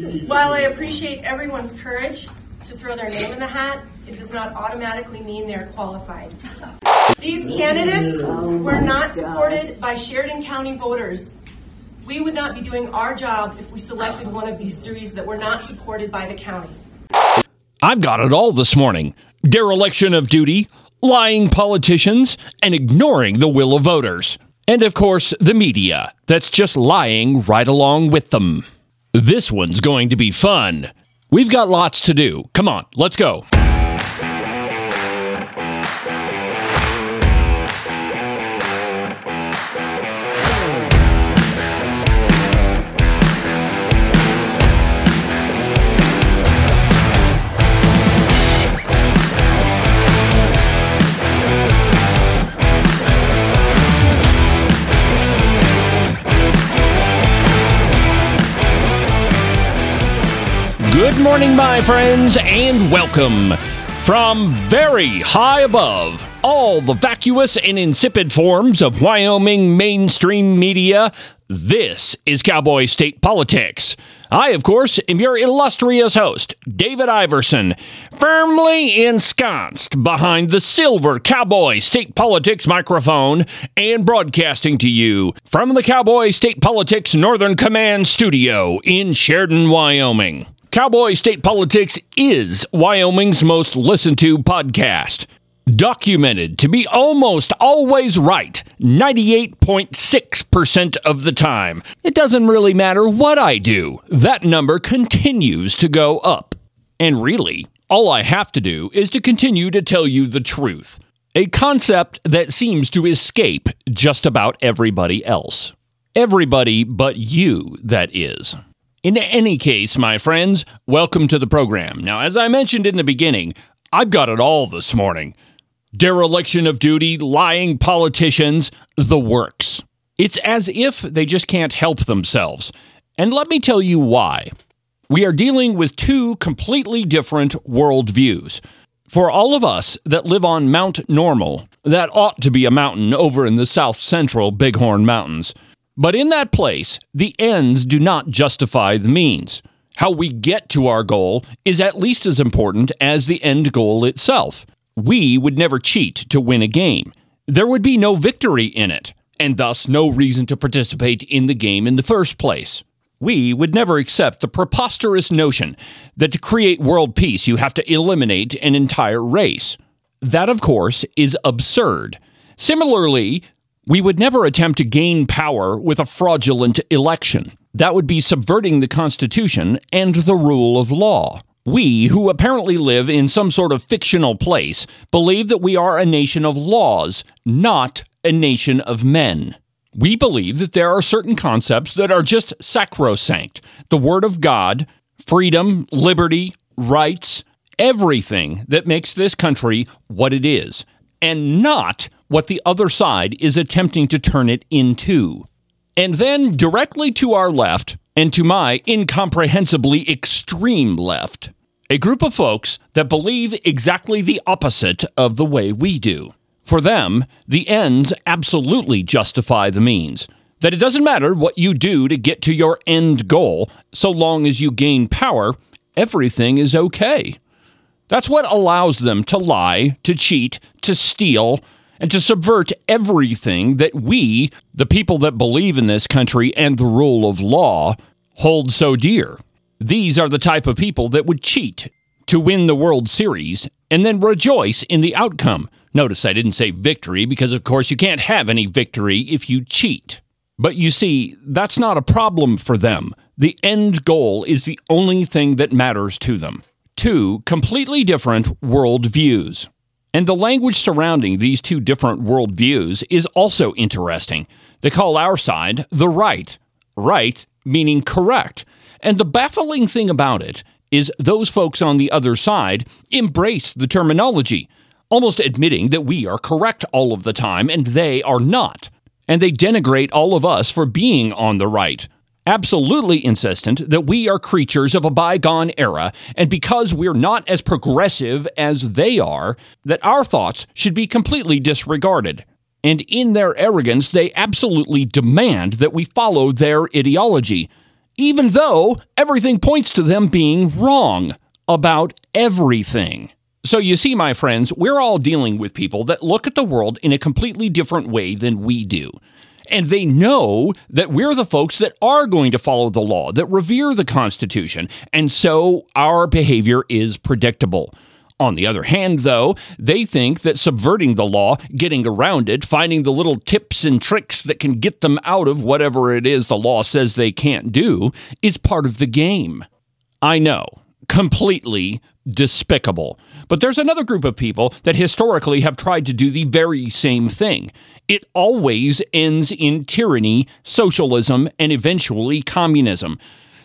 While I appreciate everyone's courage to throw their name in the hat, it does not automatically mean they are qualified. These candidates were not supported by Sheridan County voters. We would not be doing our job if we selected one of these threes that were not supported by the county. I've got it all this morning dereliction of duty, lying politicians, and ignoring the will of voters. And of course, the media that's just lying right along with them. This one's going to be fun. We've got lots to do. Come on, let's go. Good morning, my friends, and welcome from very high above all the vacuous and insipid forms of Wyoming mainstream media. This is Cowboy State Politics. I, of course, am your illustrious host, David Iverson, firmly ensconced behind the silver Cowboy State Politics microphone and broadcasting to you from the Cowboy State Politics Northern Command studio in Sheridan, Wyoming. Cowboy State Politics is Wyoming's most listened to podcast. Documented to be almost always right 98.6% of the time. It doesn't really matter what I do, that number continues to go up. And really, all I have to do is to continue to tell you the truth. A concept that seems to escape just about everybody else. Everybody but you, that is. In any case, my friends, welcome to the program. Now, as I mentioned in the beginning, I've got it all this morning dereliction of duty, lying politicians, the works. It's as if they just can't help themselves. And let me tell you why. We are dealing with two completely different worldviews. For all of us that live on Mount Normal, that ought to be a mountain over in the south central Bighorn Mountains. But in that place, the ends do not justify the means. How we get to our goal is at least as important as the end goal itself. We would never cheat to win a game. There would be no victory in it, and thus no reason to participate in the game in the first place. We would never accept the preposterous notion that to create world peace you have to eliminate an entire race. That, of course, is absurd. Similarly, we would never attempt to gain power with a fraudulent election. That would be subverting the Constitution and the rule of law. We, who apparently live in some sort of fictional place, believe that we are a nation of laws, not a nation of men. We believe that there are certain concepts that are just sacrosanct the Word of God, freedom, liberty, rights, everything that makes this country what it is, and not what the other side is attempting to turn it into. And then directly to our left, and to my incomprehensibly extreme left, a group of folks that believe exactly the opposite of the way we do. For them, the ends absolutely justify the means. That it doesn't matter what you do to get to your end goal, so long as you gain power, everything is okay. That's what allows them to lie, to cheat, to steal, and to subvert everything that we, the people that believe in this country and the rule of law, hold so dear. These are the type of people that would cheat to win the World Series and then rejoice in the outcome. Notice I didn't say victory because, of course, you can't have any victory if you cheat. But you see, that's not a problem for them. The end goal is the only thing that matters to them. Two completely different world views. And the language surrounding these two different worldviews is also interesting. They call our side the right, right meaning correct. And the baffling thing about it is those folks on the other side embrace the terminology, almost admitting that we are correct all of the time and they are not. And they denigrate all of us for being on the right absolutely insistent that we are creatures of a bygone era, and because we're not as progressive as they are, that our thoughts should be completely disregarded. And in their arrogance, they absolutely demand that we follow their ideology. even though everything points to them being wrong about everything. So, you see, my friends, we're all dealing with people that look at the world in a completely different way than we do. And they know that we're the folks that are going to follow the law, that revere the Constitution. And so our behavior is predictable. On the other hand, though, they think that subverting the law, getting around it, finding the little tips and tricks that can get them out of whatever it is the law says they can't do, is part of the game. I know, completely despicable. But there's another group of people that historically have tried to do the very same thing. It always ends in tyranny, socialism, and eventually communism.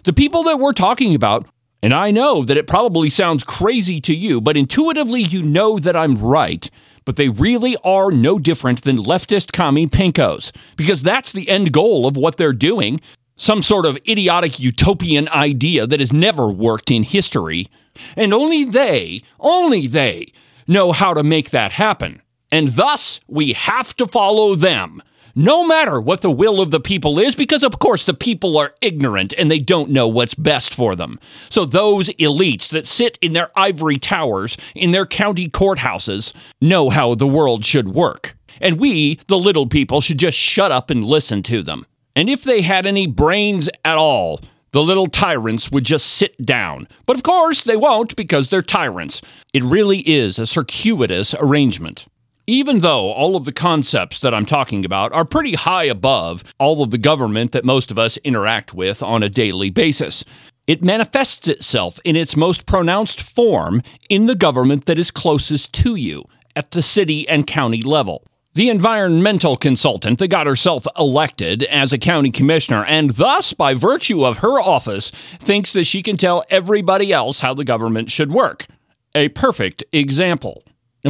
The people that we're talking about and I know that it probably sounds crazy to you, but intuitively you know that I'm right. But they really are no different than leftist commie pinkos, because that's the end goal of what they're doing. Some sort of idiotic utopian idea that has never worked in history. And only they, only they, know how to make that happen. And thus, we have to follow them no matter what the will of the people is, because of course the people are ignorant and they don't know what's best for them. So those elites that sit in their ivory towers in their county courthouses know how the world should work. And we, the little people, should just shut up and listen to them. And if they had any brains at all, the little tyrants would just sit down. But of course, they won't because they're tyrants. It really is a circuitous arrangement even though all of the concepts that I'm talking about are pretty high above all of the government that most of us interact with on a daily basis, it manifests itself in its most pronounced form in the government that is closest to you, at the city and county level. The environmental consultant that got herself elected as a county commissioner and thus, by virtue of her office, thinks that she can tell everybody else how the government should work. A perfect example.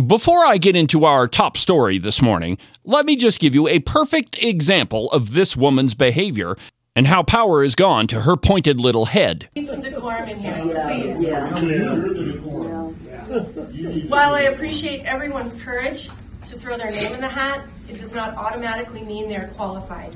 Before I get into our top story this morning, let me just give you a perfect example of this woman's behavior and how power has gone to her pointed little head. Need some decorum in here, please. While I appreciate everyone's courage to throw their name in the hat, it does not automatically mean they're qualified.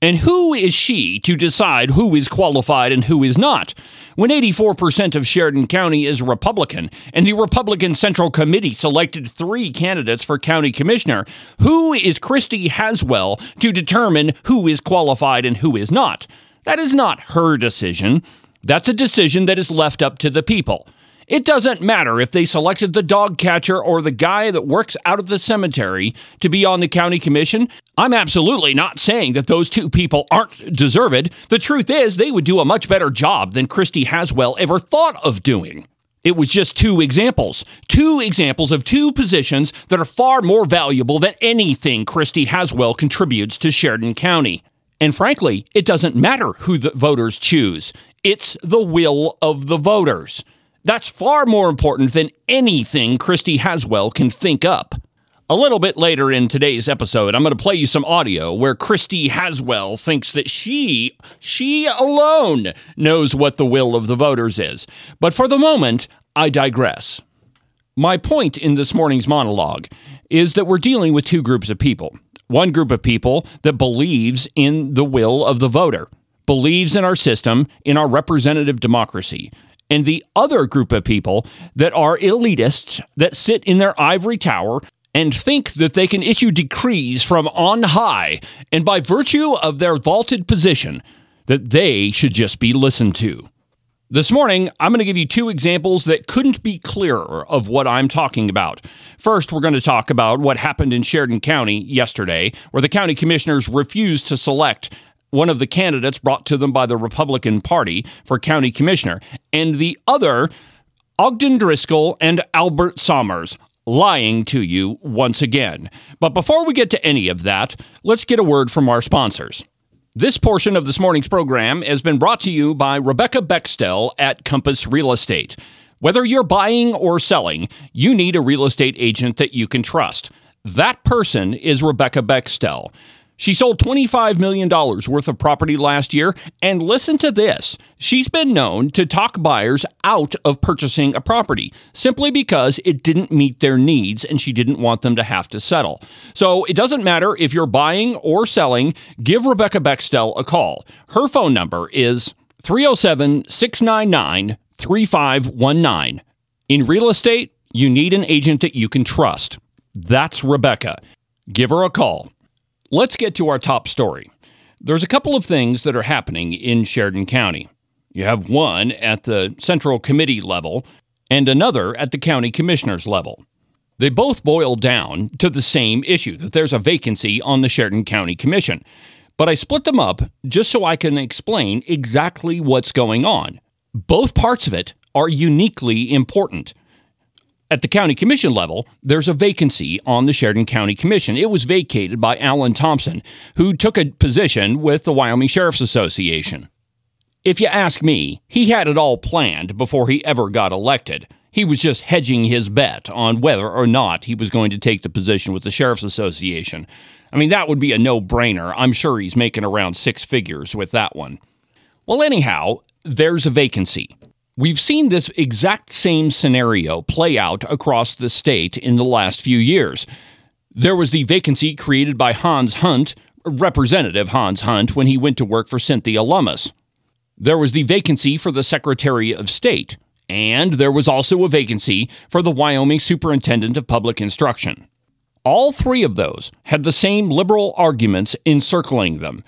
And who is she to decide who is qualified and who is not? When 84% of Sheridan County is Republican and the Republican Central Committee selected three candidates for county commissioner, who is Christy Haswell to determine who is qualified and who is not? That is not her decision. That's a decision that is left up to the people. It doesn't matter if they selected the dog catcher or the guy that works out of the cemetery to be on the county commission. I'm absolutely not saying that those two people aren't deserved. The truth is, they would do a much better job than Christy Haswell ever thought of doing. It was just two examples. Two examples of two positions that are far more valuable than anything Christy Haswell contributes to Sheridan County. And frankly, it doesn't matter who the voters choose. It's the will of the voters. That's far more important than anything Christy Haswell can think up. A little bit later in today's episode, I'm going to play you some audio where Christy Haswell thinks that she, she alone, knows what the will of the voters is. But for the moment, I digress. My point in this morning's monologue is that we're dealing with two groups of people. One group of people that believes in the will of the voter, believes in our system, in our representative democracy, and the other group of people that are elitists that sit in their ivory tower and think that they can issue decrees from on high, and by virtue of their vaulted position, that they should just be listened to. This morning, I'm going to give you two examples that couldn't be clearer of what I'm talking about. First, we're going to talk about what happened in Sheridan County yesterday, where the county commissioners refused to select one of the candidates brought to them by the Republican Party for county commissioner, and the other, Ogden Driskill and Albert Sommers, lying to you once again. But before we get to any of that, let's get a word from our sponsors. This portion of this morning's program has been brought to you by Rebecca Bextel at Compass Real Estate. Whether you're buying or selling, you need a real estate agent that you can trust. That person is Rebecca Bextel. She sold $25 million worth of property last year, and listen to this. She's been known to talk buyers out of purchasing a property simply because it didn't meet their needs and she didn't want them to have to settle. So it doesn't matter if you're buying or selling, give Rebecca Bextel a call. Her phone number is 307 699 3519. In real estate, you need an agent that you can trust. That's Rebecca. Give her a call. Let's get to our top story. There's a couple of things that are happening in Sheridan County. You have one at the Central Committee level and another at the County Commissioners level. They both boil down to the same issue that there's a vacancy on the Sheridan County Commission. But I split them up just so I can explain exactly what's going on. Both parts of it are uniquely important. At the county commission level, there's a vacancy on the Sheridan County Commission. It was vacated by Allen Thompson, who took a position with the Wyoming Sheriff's Association. If you ask me, he had it all planned before he ever got elected. He was just hedging his bet on whether or not he was going to take the position with the Sheriff's Association. I mean, that would be a no brainer. I'm sure he's making around six figures with that one. Well, anyhow, there's a vacancy. We've seen this exact same scenario play out across the state in the last few years. There was the vacancy created by Hans Hunt, Representative Hans Hunt, when he went to work for Cynthia Lummis. There was the vacancy for the Secretary of State, and there was also a vacancy for the Wyoming Superintendent of Public Instruction. All three of those had the same liberal arguments encircling them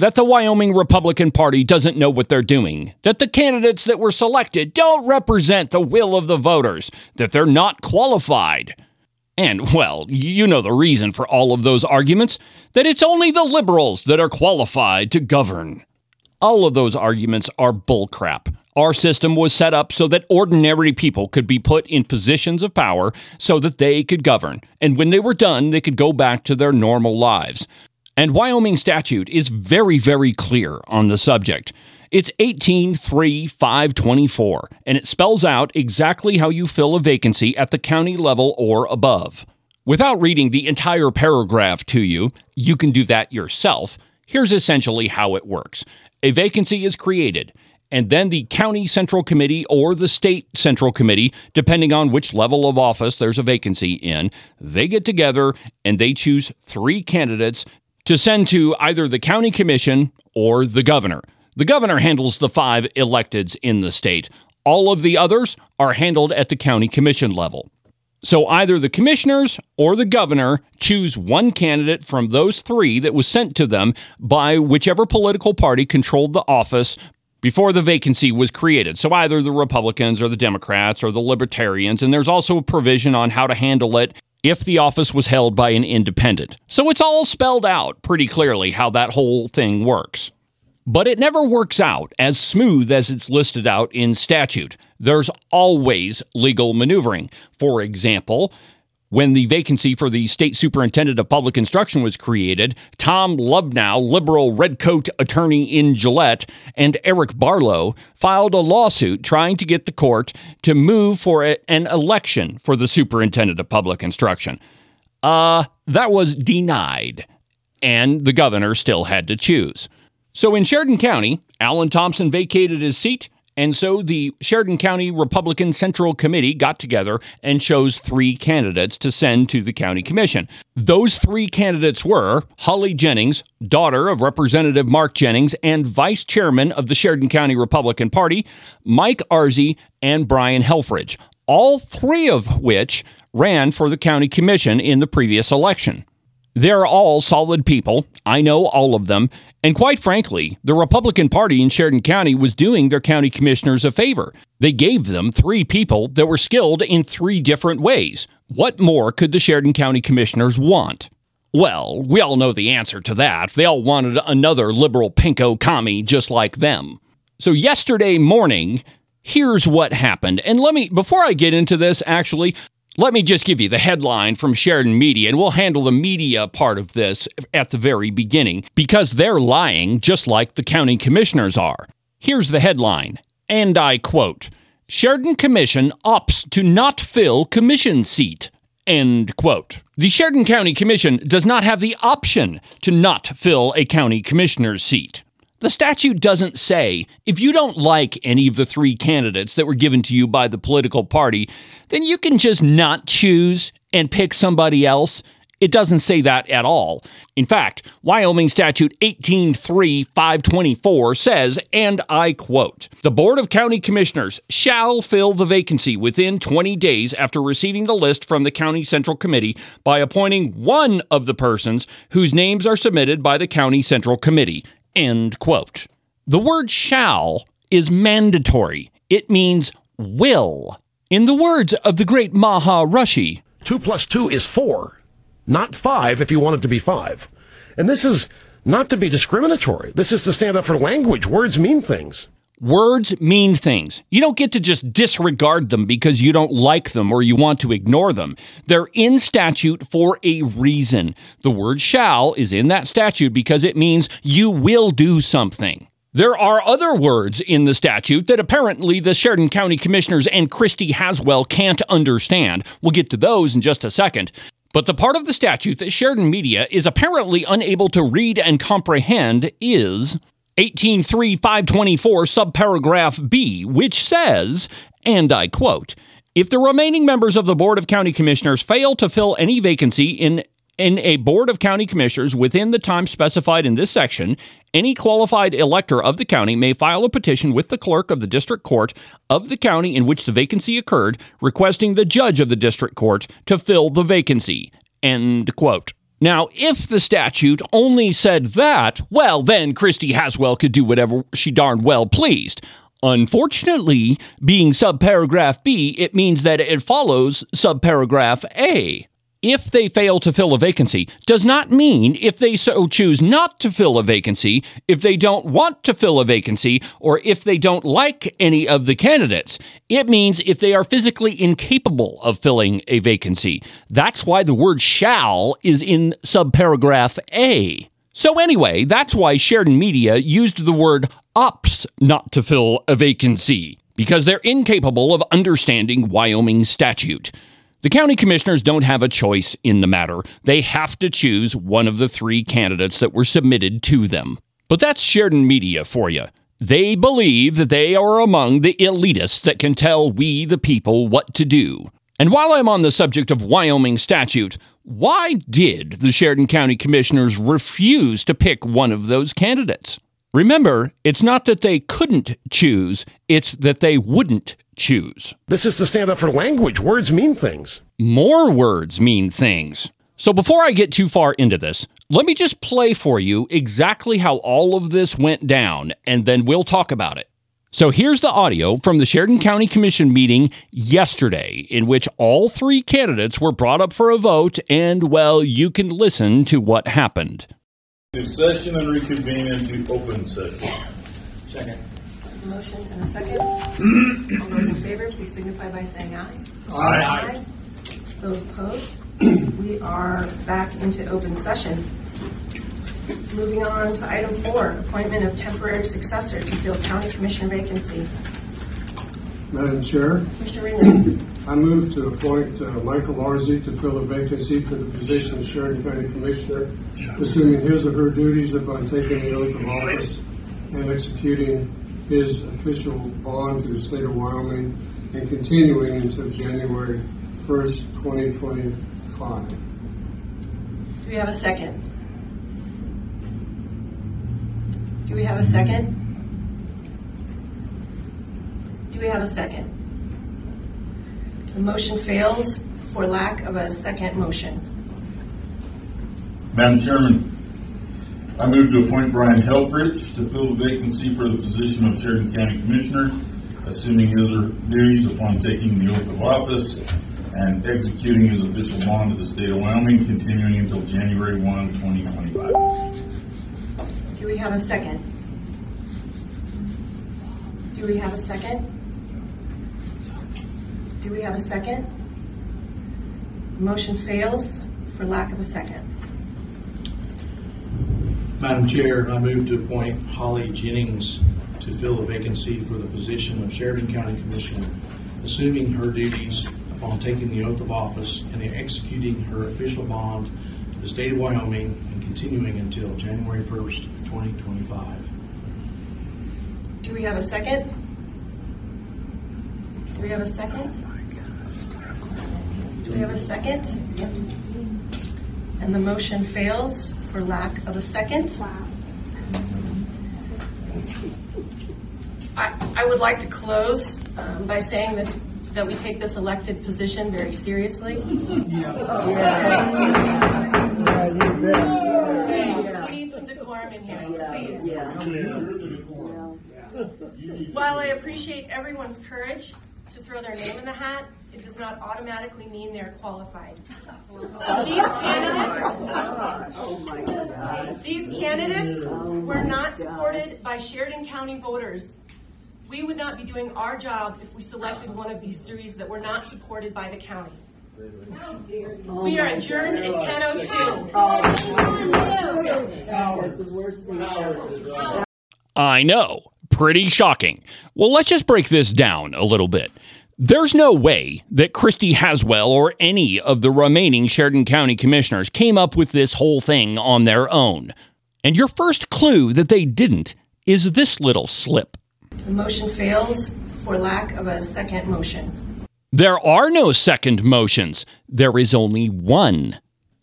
that the Wyoming Republican Party doesn't know what they're doing, that the candidates that were selected don't represent the will of the voters, that they're not qualified. And, well, you know the reason for all of those arguments that it's only the liberals that are qualified to govern. All of those arguments are bullcrap. Our system was set up so that ordinary people could be put in positions of power so that they could govern. And when they were done, they could go back to their normal lives. And Wyoming statute is very, very clear on the subject. It's 18.3.524, and it spells out exactly how you fill a vacancy at the county level or above. Without reading the entire paragraph to you, you can do that yourself. Here's essentially how it works a vacancy is created, and then the county central committee or the state central committee, depending on which level of office there's a vacancy in, they get together and they choose three candidates to send to either the county commission or the governor. The governor handles the five electeds in the state. All of the others are handled at the county commission level. So either the commissioners or the governor choose one candidate from those three that was sent to them by whichever political party controlled the office before the vacancy was created. So either the Republicans or the Democrats or the Libertarians. And there's also a provision on how to handle it if the office was held by an independent. So it's all spelled out pretty clearly how that whole thing works. But it never works out as smooth as it's listed out in statute. There's always legal maneuvering. For example, when the vacancy for the state superintendent of public instruction was created, Tom Lubnau, liberal redcoat attorney in Gillette, and Eric Barlow filed a lawsuit trying to get the court to move for a, an election for the superintendent of public instruction. Uh, that was denied, and the governor still had to choose. So in Sheridan County, Allen Thompson vacated his seat and so the Sheridan County Republican Central Committee got together and chose three candidates to send to the county commission. Those three candidates were Holly Jennings, daughter of Representative Mark Jennings and vice chairman of the Sheridan County Republican Party, Mike Arze, and Brian Helfrich, all three of which ran for the county commission in the previous election. They're all solid people. I know all of them. And quite frankly, the Republican Party in Sheridan County was doing their county commissioners a favor. They gave them three people that were skilled in three different ways. What more could the Sheridan County commissioners want? Well, we all know the answer to that. They all wanted another liberal pinko commie just like them. So, yesterday morning, here's what happened. And let me, before I get into this, actually, let me just give you the headline from Sheridan Media, and we'll handle the media part of this at the very beginning because they're lying just like the county commissioners are. Here's the headline, and I quote Sheridan Commission opts to not fill commission seat. End quote. The Sheridan County Commission does not have the option to not fill a county commissioner's seat. The statute doesn't say if you don't like any of the three candidates that were given to you by the political party, then you can just not choose and pick somebody else. It doesn't say that at all. In fact, Wyoming Statute 183-524 says, and I quote, "The Board of County Commissioners shall fill the vacancy within 20 days after receiving the list from the County Central Committee by appointing one of the persons whose names are submitted by the County Central Committee." End quote. The word shall is mandatory. It means will. In the words of the great Maha Rushie, Two plus two is four, not five if you want it to be five. And this is not to be discriminatory. This is to stand up for language. Words mean things. Words mean things. You don't get to just disregard them because you don't like them or you want to ignore them. They're in statute for a reason. The word shall is in that statute because it means you will do something. There are other words in the statute that apparently the Sheridan County Commissioners and Christy Haswell can't understand. We'll get to those in just a second. But the part of the statute that Sheridan Media is apparently unable to read and comprehend is 183-524 subparagraph B, which says, and I quote, if the remaining members of the Board of County Commissioners fail to fill any vacancy in in a Board of County Commissioners within the time specified in this section, any qualified elector of the county may file a petition with the clerk of the district court of the county in which the vacancy occurred, requesting the judge of the district court to fill the vacancy. End quote. Now, if the statute only said that, well, then Christy Haswell could do whatever she darn well pleased. Unfortunately, being subparagraph B, it means that it follows subparagraph A. If they fail to fill a vacancy does not mean if they so choose not to fill a vacancy, if they don't want to fill a vacancy, or if they don't like any of the candidates. It means if they are physically incapable of filling a vacancy. That's why the word shall is in subparagraph A. So, anyway, that's why Sheridan Media used the word opts not to fill a vacancy, because they're incapable of understanding Wyoming statute. The county commissioners don't have a choice in the matter. They have to choose one of the three candidates that were submitted to them. But that's Sheridan Media for you. They believe that they are among the elitists that can tell we, the people, what to do. And while I'm on the subject of Wyoming statute, why did the Sheridan County Commissioners refuse to pick one of those candidates? Remember, it's not that they couldn't choose, it's that they wouldn't choose. This is to stand up for language. Words mean things. More words mean things. So before I get too far into this, let me just play for you exactly how all of this went down, and then we'll talk about it. So here's the audio from the Sheridan County Commission meeting yesterday, in which all three candidates were brought up for a vote, and well, you can listen to what happened. To session and reconvene into open session. Second. Motion and a second. All those in favor, please signify by saying aye. Aye. Those opposed? We are back into open session. Moving on to item four, appointment of temporary successor to fill county commissioner vacancy. Madam Chair, Commissioner Ringo, I move to appoint uh, Michael Larzi to fill a vacancy for the position of Sheridan County Commissioner, assuming his or her duties upon taking the oath of office and executing his official bond to the state of Wyoming and continuing until January 1st, 2025. do we have a second? Do we have a second? Do we have a second? The motion fails for lack of a second motion. Madam Chairman, I move to appoint Brian Helfrich to fill the vacancy for the position of Sheridan County Commissioner, assuming his or duties upon taking the oath of office and executing his official bond to the state of Wyoming, continuing until January 1, 2025. Do we have a second? Do we have a second? Do we have a second? Motion fails for lack of a second. Madam Chair, I move to appoint Holly Jennings to fill the vacancy for the position of Sheridan County Commissioner, assuming her duties upon taking the oath of office and executing her official bond to the state of Wyoming and continuing until January 1st, 2025. Do we have a second? Do we have a second? Do we have a second? Yep. And the motion fails for lack of a second. Wow. I, I would like to close um, by saying this, that we take this elected position very seriously. We need some decorum in here, please. Yeah. While I appreciate everyone's courage to throw their name in the hat, it does not automatically mean they're qualified. These candidates, these candidates were not supported by Sheridan County voters. We would not be doing our job if we selected one of these threes that were not supported by the county. We are adjourned at ten oh two. I know. Pretty shocking. Well, let's just break this down a little bit. There's no way that Christy Haswell or any of the remaining Sheridan County commissioners came up with this whole thing on their own. And your first clue that they didn't is this little slip. The motion fails for lack of a second motion. There are no second motions. There is only one.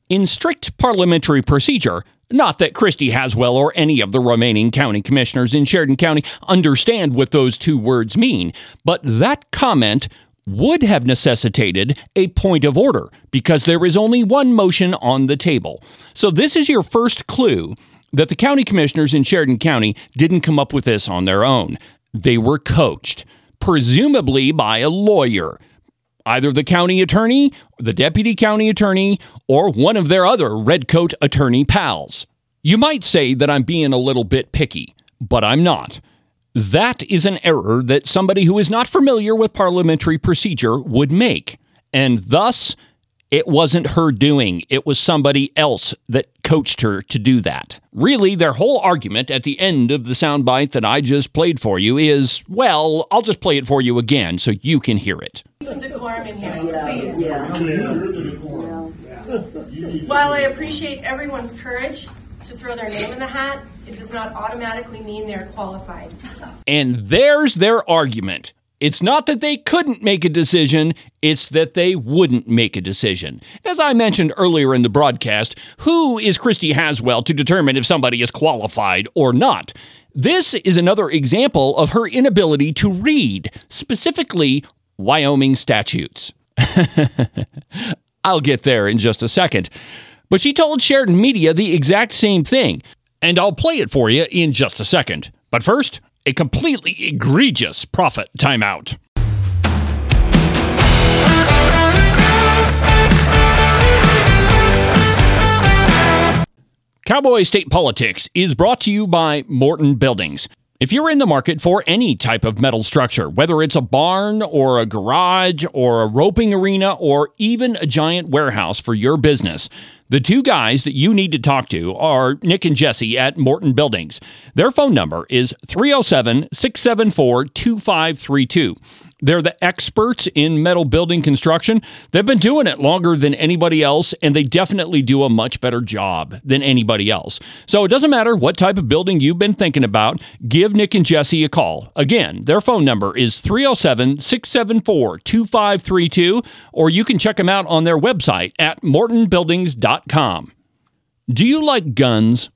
In strict parliamentary procedure, not that Christy Haswell or any of the remaining county commissioners in Sheridan County understand what those two words mean, but that comment would have necessitated a point of order because there is only one motion on the table. So, this is your first clue that the county commissioners in Sheridan County didn't come up with this on their own. They were coached, presumably by a lawyer either the county attorney, the deputy county attorney, or one of their other redcoat attorney pals. You might say that I'm being a little bit picky, but I'm not. That is an error that somebody who is not familiar with parliamentary procedure would make, and thus it wasn't her doing. It was somebody else that coached her to do that. Really, their whole argument at the end of the soundbite that I just played for you is well, I'll just play it for you again so you can hear it. Some decorum in here, please. Yeah. While I appreciate everyone's courage to throw their name in the hat, it does not automatically mean they're qualified. And there's their argument. It's not that they couldn't make a decision, it's that they wouldn't make a decision. As I mentioned earlier in the broadcast, who is Christy Haswell to determine if somebody is qualified or not? This is another example of her inability to read, specifically Wyoming statutes. I'll get there in just a second. But she told Sheridan Media the exact same thing, and I'll play it for you in just a second. But first, a completely egregious profit timeout. Cowboy State Politics is brought to you by Morton Buildings. If you're in the market for any type of metal structure, whether it's a barn or a garage or a roping arena or even a giant warehouse for your business, the two guys that you need to talk to are Nick and Jesse at Morton Buildings. Their phone number is 307 674 2532. They're the experts in metal building construction. They've been doing it longer than anybody else, and they definitely do a much better job than anybody else. So it doesn't matter what type of building you've been thinking about, give Nick and Jesse a call. Again, their phone number is 307 674 2532, or you can check them out on their website at mortonbuildings.com. Do you like guns?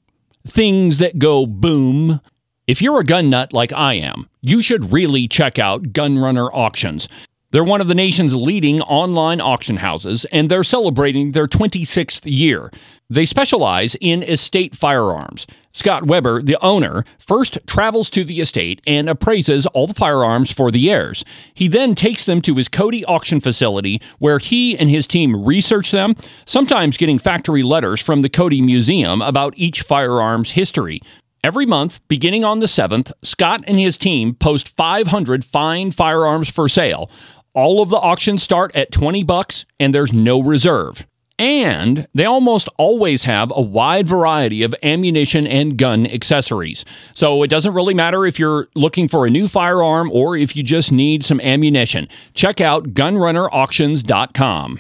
Things that go boom? If you're a gun nut like I am, you should really check out Gunrunner Auctions. They're one of the nation's leading online auction houses, and they're celebrating their 26th year. They specialize in estate firearms. Scott Weber, the owner, first travels to the estate and appraises all the firearms for the heirs. He then takes them to his Cody auction facility where he and his team research them, sometimes getting factory letters from the Cody Museum about each firearm's history. Every month, beginning on the 7th, Scott and his team post 500 fine firearms for sale. All of the auctions start at 20 bucks and there's no reserve. And they almost always have a wide variety of ammunition and gun accessories. So it doesn't really matter if you're looking for a new firearm or if you just need some ammunition. Check out gunrunnerauctions.com.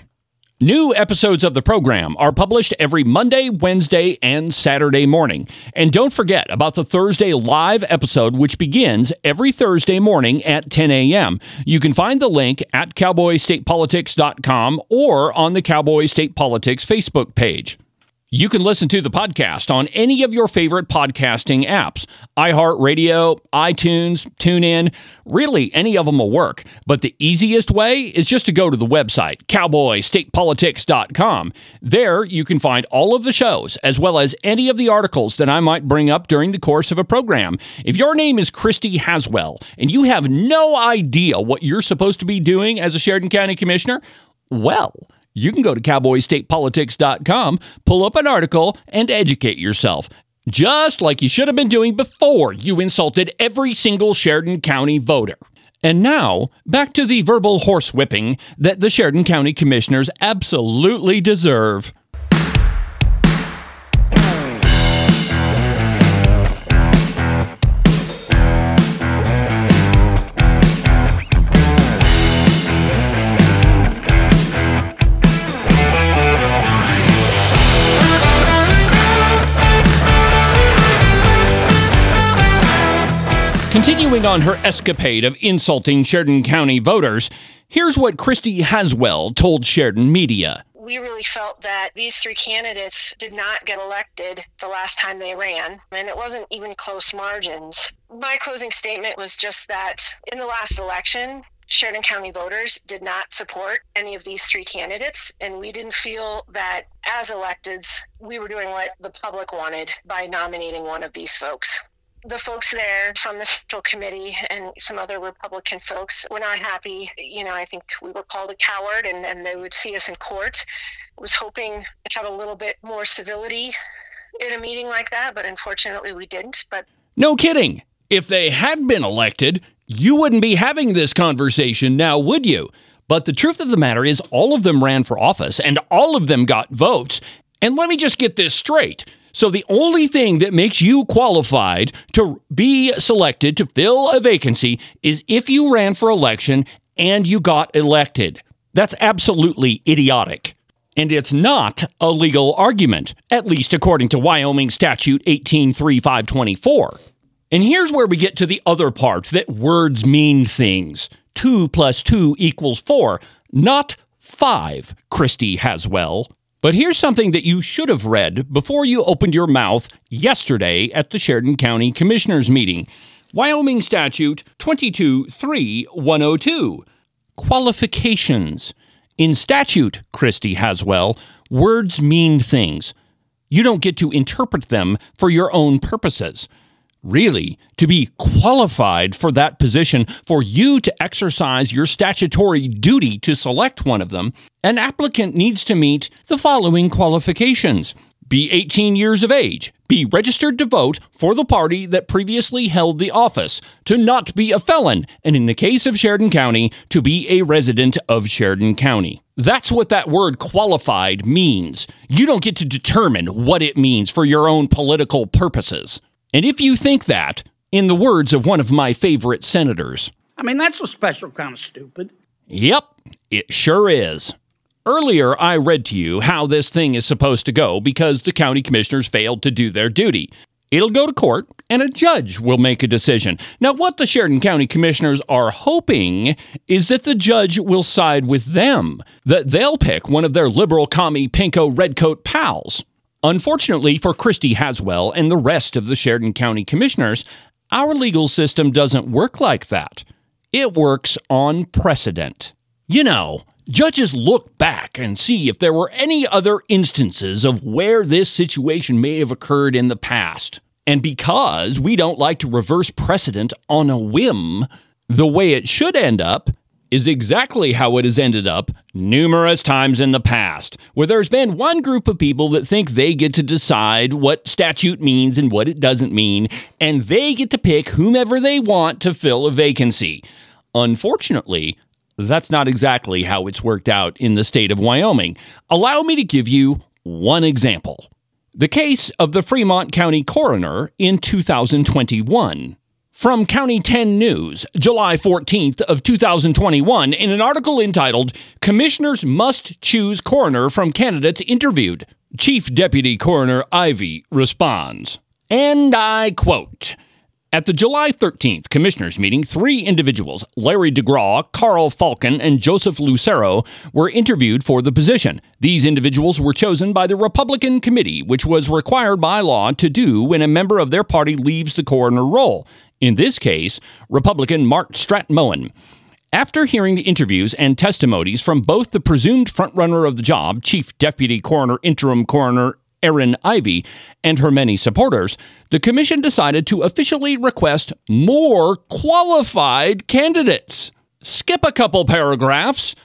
New episodes of the program are published every Monday, Wednesday, and Saturday morning. And don't forget about the Thursday live episode, which begins every Thursday morning at 10 a.m. You can find the link at cowboystatepolitics.com or on the Cowboy State Politics Facebook page. You can listen to the podcast on any of your favorite podcasting apps iHeartRadio, iTunes, TuneIn. Really, any of them will work. But the easiest way is just to go to the website, cowboystatepolitics.com. There, you can find all of the shows, as well as any of the articles that I might bring up during the course of a program. If your name is Christy Haswell and you have no idea what you're supposed to be doing as a Sheridan County Commissioner, well, you can go to cowboystatepolitics.com, pull up an article, and educate yourself. Just like you should have been doing before you insulted every single Sheridan County voter. And now, back to the verbal horsewhipping that the Sheridan County Commissioners absolutely deserve. Continuing on her escapade of insulting Sheridan County voters, here's what Christy Haswell told Sheridan Media. We really felt that these three candidates did not get elected the last time they ran, and it wasn't even close margins. My closing statement was just that in the last election, Sheridan County voters did not support any of these three candidates, and we didn't feel that as electeds, we were doing what the public wanted by nominating one of these folks the folks there from the Central Committee and some other Republican folks were not happy. You know, I think we were called a coward and, and they would see us in court. I was hoping to have a little bit more civility in a meeting like that, but unfortunately we didn't. But no kidding. If they had been elected, you wouldn't be having this conversation now, would you? But the truth of the matter is, all of them ran for office and all of them got votes. And let me just get this straight so the only thing that makes you qualified to be selected to fill a vacancy is if you ran for election and you got elected. That's absolutely idiotic. And it's not a legal argument, at least according to Wyoming Statute 183524. And here's where we get to the other part that words mean things. 2 plus 2 equals 4, not 5, Christy Haswell. But here's something that you should have read before you opened your mouth yesterday at the Sheridan County Commissioners meeting. Wyoming Statute 223-102. Qualifications. In statute, Christy Haswell, words mean things. You don't get to interpret them for your own purposes really, to be qualified for that position, for you to exercise your statutory duty to select one of them, an applicant needs to meet the following qualifications be 18 years of age, be registered to vote for the party that previously held the office, to not be a felon, and in the case of Sheridan County, to be a resident of Sheridan County. That's what that word qualified means. You don't get to determine what it means for your own political purposes. And if you think that, in the words of one of my favorite senators, I mean, that's a special kind of stupid. Yep, it sure is. Earlier, I read to you how this thing is supposed to go because the county commissioners failed to do their duty. It'll go to court, and a judge will make a decision. Now, what the Sheridan County commissioners are hoping is that the judge will side with them, that they'll pick one of their liberal commie pinko redcoat pals. Unfortunately for Christy Haswell and the rest of the Sheridan County Commissioners, our legal system doesn't work like that. It works on precedent. You know, judges look back and see if there were any other instances of where this situation may have occurred in the past. And because we don't like to reverse precedent on a whim, the way it should end up is exactly how it has ended up numerous times in the past, where there's been one group of people that think they get to decide what statute means and what it doesn't mean, and they get to pick whomever they want to fill a vacancy. Unfortunately, that's not exactly how it's worked out in the state of Wyoming. Allow me to give you one example. The case of the Fremont County coroner in 2021. From County 10 News, July 14th of 2021, in an article entitled Commissioners Must Choose Coroner from Candidates Interviewed, Chief Deputy Coroner Ivie responds. And I quote, at the July 13th commissioners meeting, three individuals, Larry DeGraw, Carl Falcon, and Joseph Lucero, were interviewed for the position. These individuals were chosen by the Republican committee, which was required by law to do when a member of their party leaves the coroner role. In this case, Republican Mark Stratmoen. After hearing the interviews and testimonies from both the presumed frontrunner of the job, Chief Deputy Coroner Interim Coroner Erin Ivie, and her many supporters, the commission decided to officially request more qualified candidates. Skip a couple paragraphs.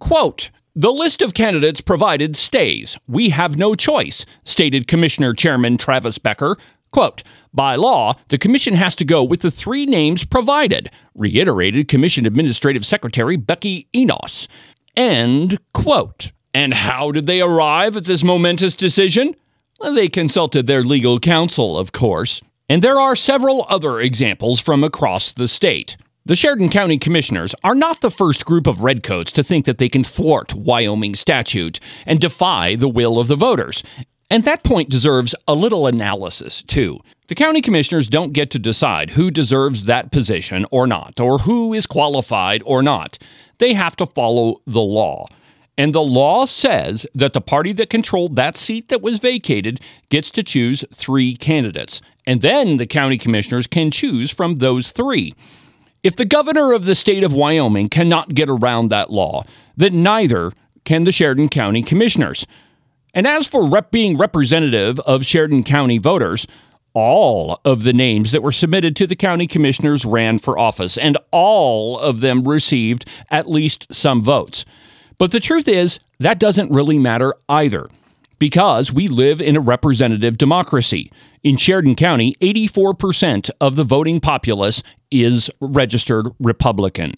Quote, the list of candidates provided stays. We have no choice, stated Commissioner Chairman Travis Becker. Quote, by law, the Commission has to go with the three names provided, reiterated Commission Administrative Secretary Becky Enos. End quote. And how did they arrive at this momentous decision? They consulted their legal counsel, of course. And there are several other examples from across the state. The Sheridan County Commissioners are not the first group of redcoats to think that they can thwart Wyoming statute and defy the will of the voters. And that point deserves a little analysis, too. The county commissioners don't get to decide who deserves that position or not, or who is qualified or not. They have to follow the law. And the law says that the party that controlled that seat that was vacated gets to choose three candidates. And then the county commissioners can choose from those three. If the governor of the state of Wyoming cannot get around that law, then neither can the Sheridan County commissioners. And as for rep being representative of Sheridan County voters, all of the names that were submitted to the county commissioners ran for office, and all of them received at least some votes. But the truth is, that doesn't really matter either because we live in a representative democracy. In Sheridan County, 84% of the voting populace is registered Republican.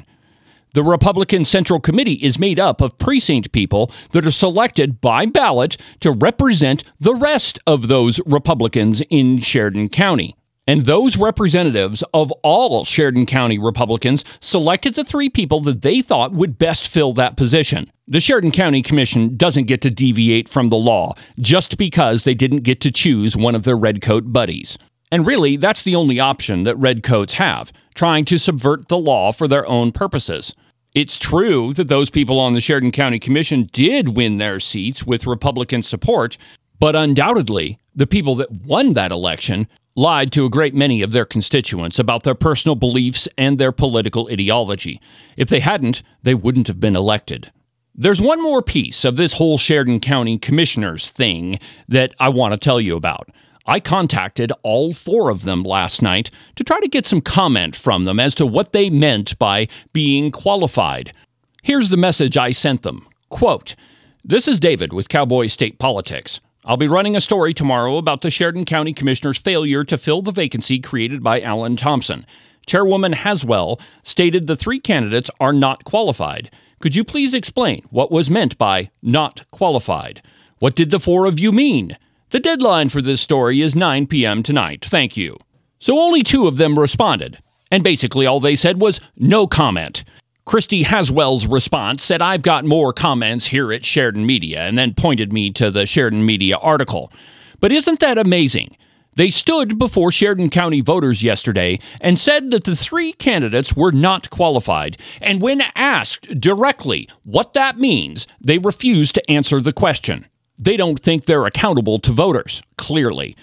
The Republican Central Committee is made up of precinct people that are selected by ballot to represent the rest of those Republicans in Sheridan County. And those representatives of all Sheridan County Republicans selected the three people that they thought would best fill that position. The Sheridan County Commission doesn't get to deviate from the law just because they didn't get to choose one of their redcoat buddies. And really, that's the only option that redcoats have, trying to subvert the law for their own purposes. It's true that those people on the Sheridan County Commission did win their seats with Republican support, but undoubtedly, the people that won that election lied to a great many of their constituents about their personal beliefs and their political ideology. If they hadn't, they wouldn't have been elected. There's one more piece of this whole Sheridan County commissioners thing that I want to tell you about. I contacted all four of them last night to try to get some comment from them as to what they meant by being qualified. Here's the message I sent them. Quote, This is David with Cowboy State Politics. I'll be running a story tomorrow about the Sheridan County Commissioner's failure to fill the vacancy created by Allen Thompson. Chairwoman Haswell stated the three candidates are not qualified. Could you please explain what was meant by not qualified? What did the four of you mean? The deadline for this story is 9 p.m. tonight. Thank you. So only two of them responded, and basically all they said was no comment. Christy Haswell's response said, I've got more comments here at Sheridan Media, and then pointed me to the Sheridan Media article. But isn't that amazing? They stood before Sheridan County voters yesterday and said that the three candidates were not qualified. And when asked directly what that means, they refused to answer the question. They don't think they're accountable to voters, clearly.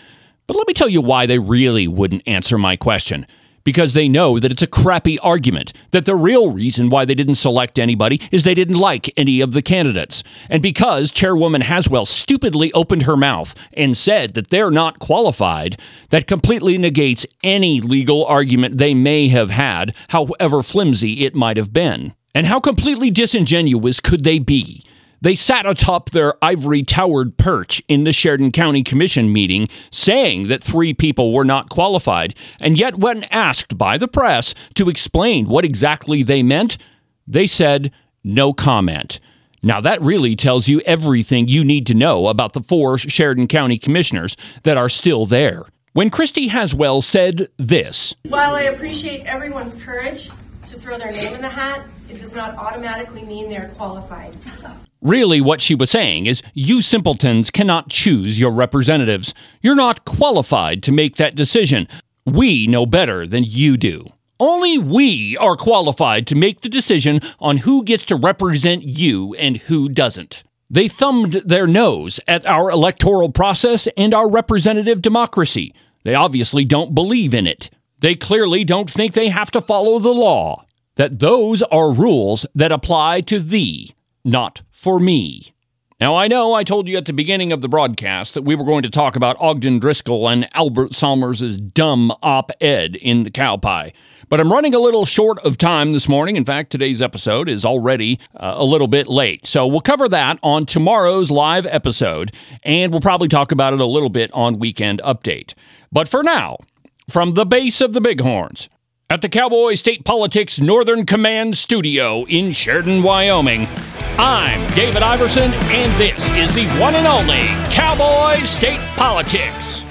But let me tell you why they really wouldn't answer my question because they know that it's a crappy argument, that the real reason why they didn't select anybody is they didn't like any of the candidates. And because Chairwoman Haswell stupidly opened her mouth and said that they're not qualified, that completely negates any legal argument they may have had, however flimsy it might have been. And how completely disingenuous could they be? They sat atop their ivory towered perch in the Sheridan County Commission meeting, saying that three people were not qualified, and yet, when asked by the press to explain what exactly they meant, they said No comment. Now, that really tells you everything you need to know about the four Sheridan County commissioners that are still there. When Christy Haswell said this While I appreciate everyone's courage to throw their name in the hat, it does not automatically mean they're qualified. Really, what she was saying is, you simpletons cannot choose your representatives. You're not qualified to make that decision. We know better than you do. Only we are qualified to make the decision on who gets to represent you and who doesn't. They thumbed their nose at our electoral process and our representative democracy. They obviously don't believe in it. They clearly don't think they have to follow the law. That those are rules that apply to thee, not for me. Now, I know I told you at the beginning of the broadcast that we were going to talk about Ogden Driskill and Albert Sommers' dumb op ed in the cow pie, but I'm running a little short of time this morning. In fact, today's episode is already uh, a little bit late. So we'll cover that on tomorrow's live episode, and we'll probably talk about it a little bit on Weekend Update. But for now, from the base of the Bighorns, at the Cowboy State Politics Northern Command Studio in Sheridan, Wyoming. I'm David Iverson, and this is the one and only Cowboy State Politics.